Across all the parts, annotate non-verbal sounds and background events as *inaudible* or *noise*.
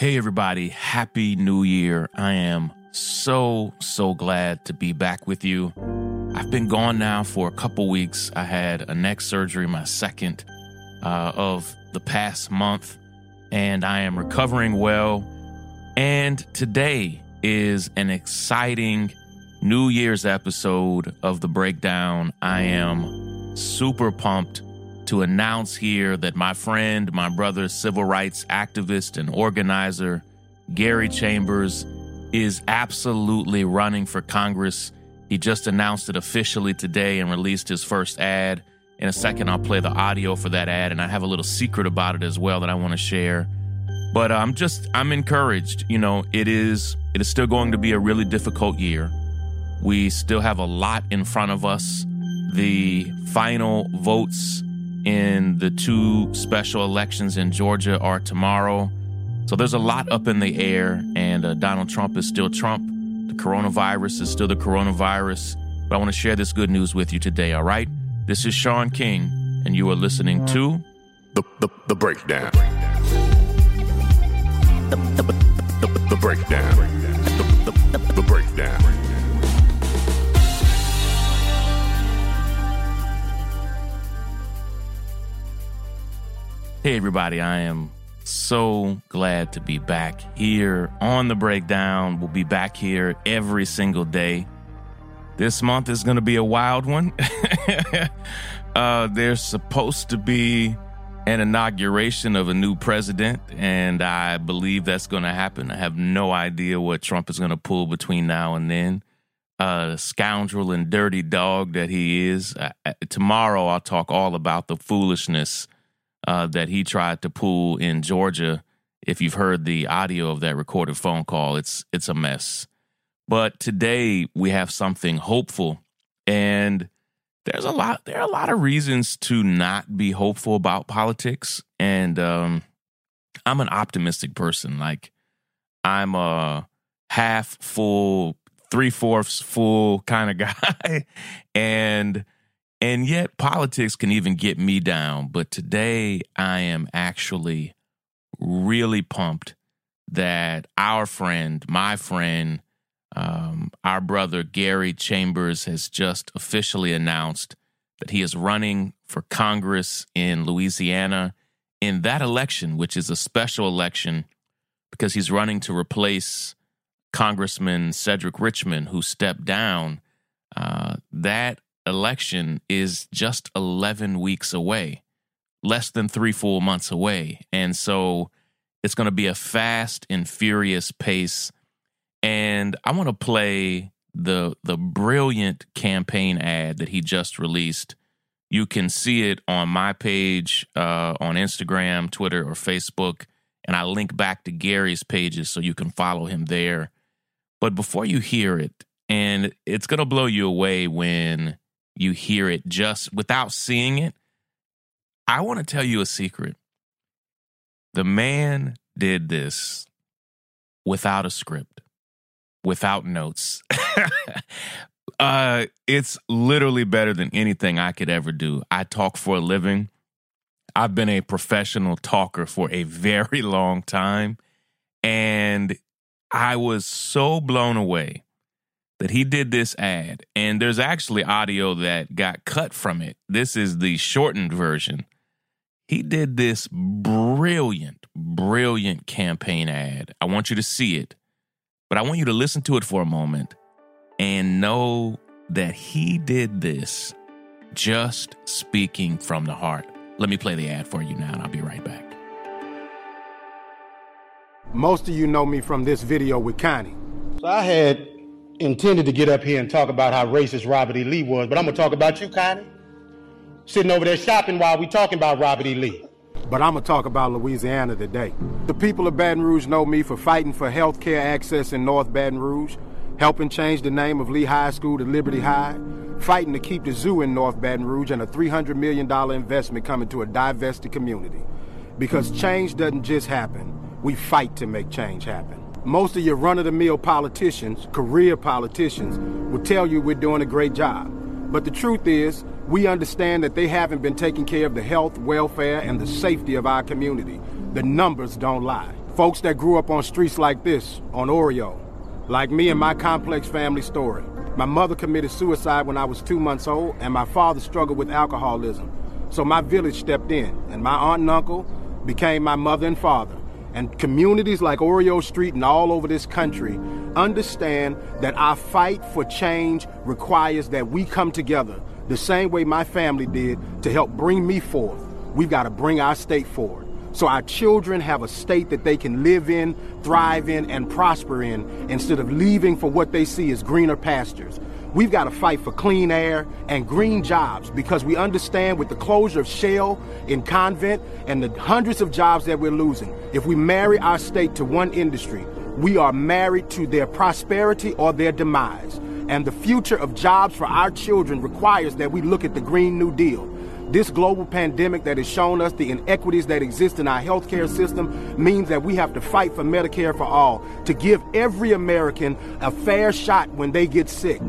Hey, everybody. Happy New Year. I am so, so glad to be back with you. I've been gone now for a couple weeks. I had a neck surgery, my second uh, of the past month, and I am recovering well. And today is an exciting New Year's episode of The Breakdown. I am super pumped to announce here that my friend, my brother, civil rights activist and organizer, Gary Chambers, is absolutely running for Congress. He just announced it officially today and released his first ad. In a second, I'll play the audio for that ad, and I have a little secret about it as well that I want to share. But I'm just I'm encouraged. You know, it is it is still going to be a really difficult year. We still have a lot in front of us. The final votes in the two special elections in Georgia are tomorrow. So there's a lot up in the air, and uh, Donald Trump is still Trump. The coronavirus is still the coronavirus. But I want to share this good news with you today, all right? This is Shaun King, and you are listening to The, the, the breakdown. The, the, the, the breakdown. The, the, the, the breakdown. Hey, everybody, I am so glad to be back here on the breakdown. We'll be back here every single day. This month is going to be a wild one. *laughs* uh, there's supposed to be an inauguration of a new president, and I believe that's going to happen. I have no idea what Trump is going to pull between now and then. Uh, scoundrel and dirty dog that he is. Tomorrow, I'll talk all about the foolishness uh, that he tried to pull in Georgia. If you've heard the audio of that recorded phone call, it's it's a mess. But today we have something hopeful, and there's a lot there are a lot of reasons to not be hopeful about politics. And um, I'm an optimistic person. Like I'm a half full, three fourths full kind of *laughs* guy, and and yet, politics can even get me down. But today, I am actually really pumped that our friend, my friend, um, our brother Gary Chambers has just officially announced that he is running for Congress in Louisiana in that election, which is a special election because he's running to replace Congressman Cedric Richmond, who stepped down. Uh, that election is just 11 weeks away, less than three full months away. And so it's going to be a fast and furious pace. And I want to play the the brilliant campaign ad that he just released. You can see it on my page uh, on Instagram, Twitter, or Facebook, and I link back to Gary's pages so you can follow him there. But before you hear it, and it's gonna blow you away when you hear it just without seeing it. I want to tell you a secret. The man did this without a script, without notes. *laughs* uh, it's literally better than anything I could ever do. I talk for a living. I've been a professional talker for a very *laughs* long time. And I was so blown away that he did this ad, and there's actually audio that got cut from it. This is the shortened version. He did this brilliant, brilliant campaign ad. I want you to see it, but I want you to listen to it for a moment and know that he did this just speaking from the heart. Let me play the ad for you now, and I'll be right back. Most of you know me from this video with Connie. So I had intended to get up here and talk about how racist Robert E. Lee was, but I'm gonna talk about you, Connie. Sitting over there shopping while we talking about Robert E. Lee. But I'm gonna talk about Louisiana today. The people of Baton Rouge know me for fighting for health care access in North Baton Rouge, helping change the name of Lee High School to Liberty High, fighting to keep the zoo in North Baton Rouge, and a $300 million investment coming to a divested community. Because change doesn't just happen, we fight to make change happen. Most of your run of the mill politicians, career politicians, will tell you we're doing a great job. But the truth is, we understand that they haven't been taking care of the health, welfare, and the safety of our community. The numbers don't lie. Folks that grew up on streets like this, on Oreo, like me and my complex family story. My mother committed suicide when I was two months old, and my father struggled with alcoholism. So my village stepped in, and my aunt and uncle became my mother and father. And communities like Oreo Street and all over this country understand that our fight for change requires that we come together the same way my family did to help bring me forth. We've got to bring our state forward. So our children have a state that they can live in, thrive in, and prosper in instead of leaving for what they see as greener pastures. We've got to fight for clean air and green jobs because we understand with the closure of Shell in Convent and the hundreds of jobs that we're losing, if we marry our state to one industry, we are married to their prosperity or their demise. And the future of jobs for our children requires that we look at the Green New Deal. This global pandemic that has shown us the inequities that exist in our healthcare system means that we have to fight for Medicare for all, to give every American a fair shot when they get sick.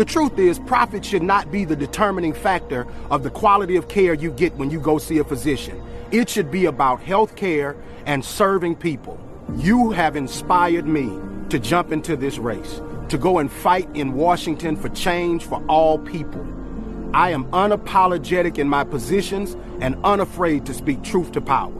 The truth is, profit should not be the determining factor of the quality of care you get when you go see a physician. It should be about health care and serving people. You have inspired me to jump into this race, to go and fight in Washington for change for all people. I am unapologetic in my positions and unafraid to speak truth to power.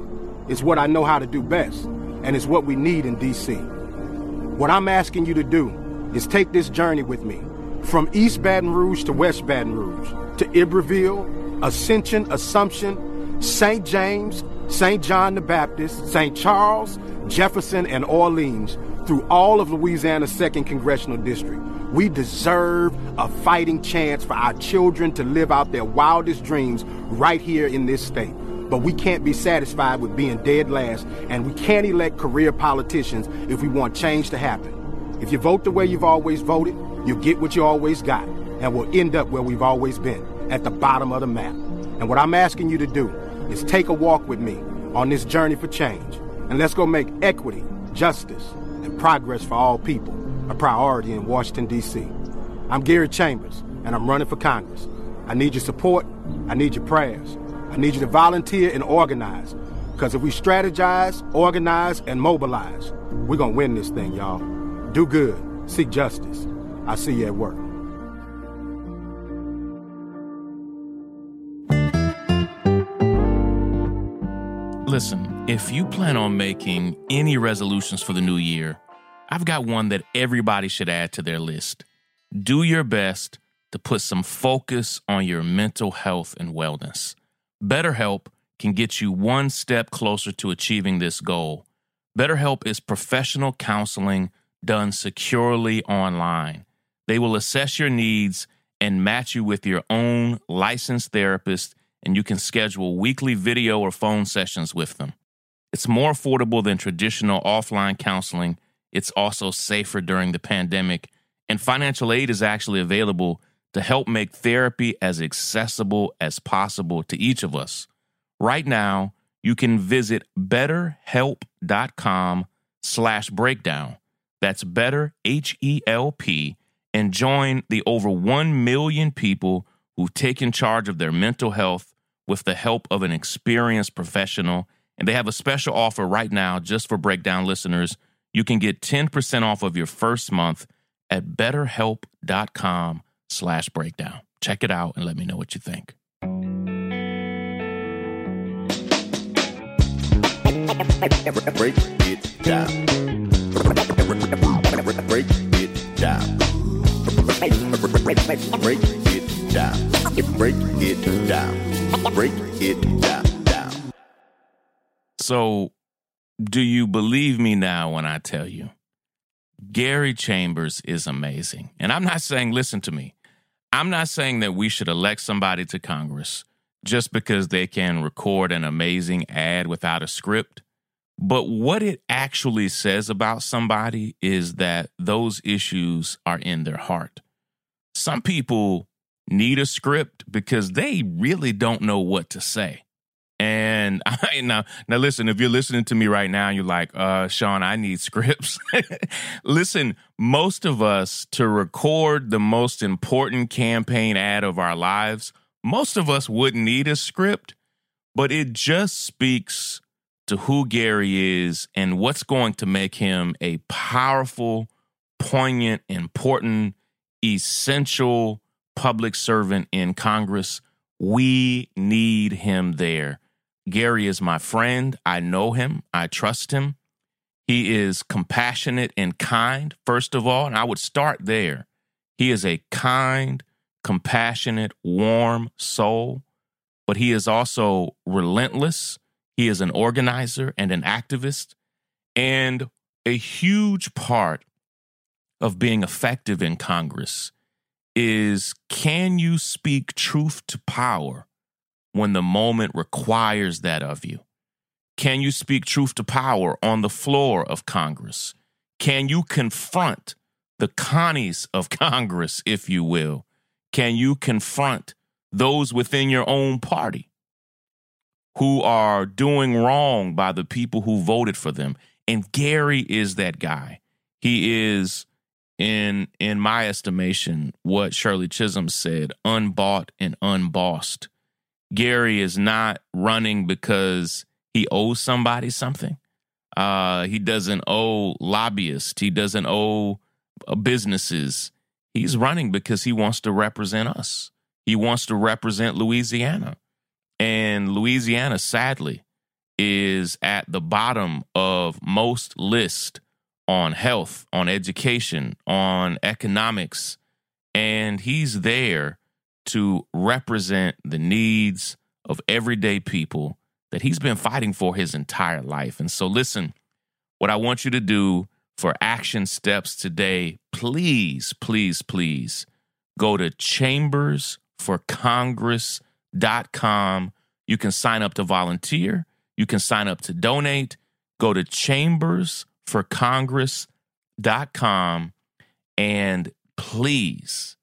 It's what I know how to do best, and it's what we need in D.C. What I'm asking you to do is take this journey with me from East Baton Rouge to West Baton Rouge to Iberville, Ascension, Assumption, St. James, St. John the Baptist, St. Charles, Jefferson, and Orleans through all of Louisiana's 2nd Congressional District. We deserve a fighting chance for our children to live out their wildest dreams right here in this state. But we can't be satisfied with being dead last, and we can't elect career politicians if we want change to happen. If you vote the way you've always voted, you'll get what you always got, and we'll end up where we've always been, at the bottom of the map. And what I'm asking you to do is take a walk with me on this journey for change, and let's go make equity, justice, and progress for all people a priority in Washington, D.C. I'm Gary Chambers, and I'm running for Congress. I need your support. I need your prayers. I need you to volunteer and organize. Because if we strategize, organize, and mobilize, we're going to win this thing, y'all. Do good. Seek justice. I'll see you at work. Listen, if you plan on making any resolutions for the new year, I've got one that everybody should add to their list. Do your best to put some focus on your mental health and wellness. BetterHelp can get you one step closer to achieving this goal. BetterHelp is professional counseling done securely online. They will assess your needs and match you with your own licensed therapist, and you can schedule weekly video or phone sessions with them. It's more affordable than traditional offline counseling it's also safer during the pandemic, and financial aid is actually available to help make therapy as accessible as possible to each of us. Right now, you can visit betterhelp.com slash breakdown. That's better, H-E-L-P, and join the over 1 million people who've taken charge of their mental health with the help of an experienced professional. And they have a special offer right now just for breakdown listeners – you can get 10% off of your first month at betterhelp.com slash breakdown. Check it out and let me know what you think. Break it down. Break it down. Break it down. Break it down. Down. So do you believe me now when I tell you? Gary Chambers is amazing. And I'm not saying, listen to me, I'm not saying that we should elect somebody to Congress just because they can record an amazing ad without a script. But what it actually says about somebody is that those issues are in their heart. Some people need a script because they really don't know what to say. And *laughs* I now now listen, if you're listening to me right now, you're like, uh, Shaun, I need scripts. *laughs* listen, most of us to record the most important campaign ad of our lives, most of us wouldn't need a script, but it just speaks to who Gary is and what's going to make him a powerful, poignant, important, essential public servant in Congress. We need him there. Gary is my friend. I know him. I trust him. He is compassionate and kind, first of all, and I would start there. He is a kind, compassionate, warm soul, but he is also relentless. He is an organizer and an activist. And a huge part of being effective in Congress is can you speak truth to power when the moment requires that of you? Can you speak truth to power on the floor of Congress? Can you confront the Connies of *laughs* Congress, if you will? Can you confront those within your own party who are doing wrong by the people who voted for them? And Gary is that guy. He is in in my estimation what Shirley Chisholm said, unbought and unbossed. Gary is not running because he owes somebody something. Uh, he doesn't owe lobbyists. He doesn't owe uh, businesses. He's running because he wants to represent us. He wants to represent Louisiana. And Louisiana, sadly, is at the bottom of most lists on health, on education, on economics. And he's there to represent the needs of everyday people that he's been fighting for his entire life. And so, listen, what I want you to do for action steps today, please, please, please go to chambersforcongress.com. You can sign up to volunteer, you can sign up to donate. Go to chambersforcongress.com and please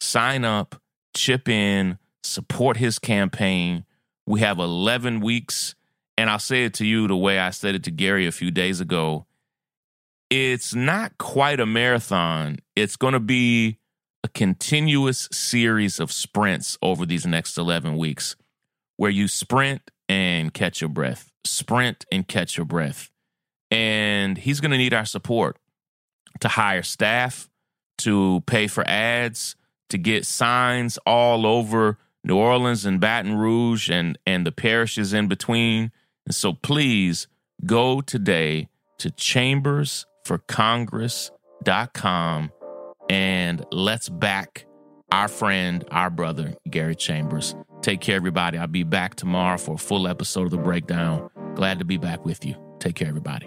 sign up, chip in, support his campaign. We have 11 weeks. And I'll say it to you the way I said it to Gary a few days ago. It's not quite a marathon. It's going to be a continuous series of sprints over these next 11 weeks where you sprint and catch your breath, sprint and catch your breath. And he's going to need our support to hire staff, to pay for ads, to get signs all over New Orleans and Baton Rouge and, and the parishes in between. And so please go today to chambersforcongress.com and let's back our friend, our brother, Gary Chambers. Take care, everybody. I'll be back tomorrow for a full episode of The Breakdown. Glad to be back with you. Take care, everybody.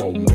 Oh.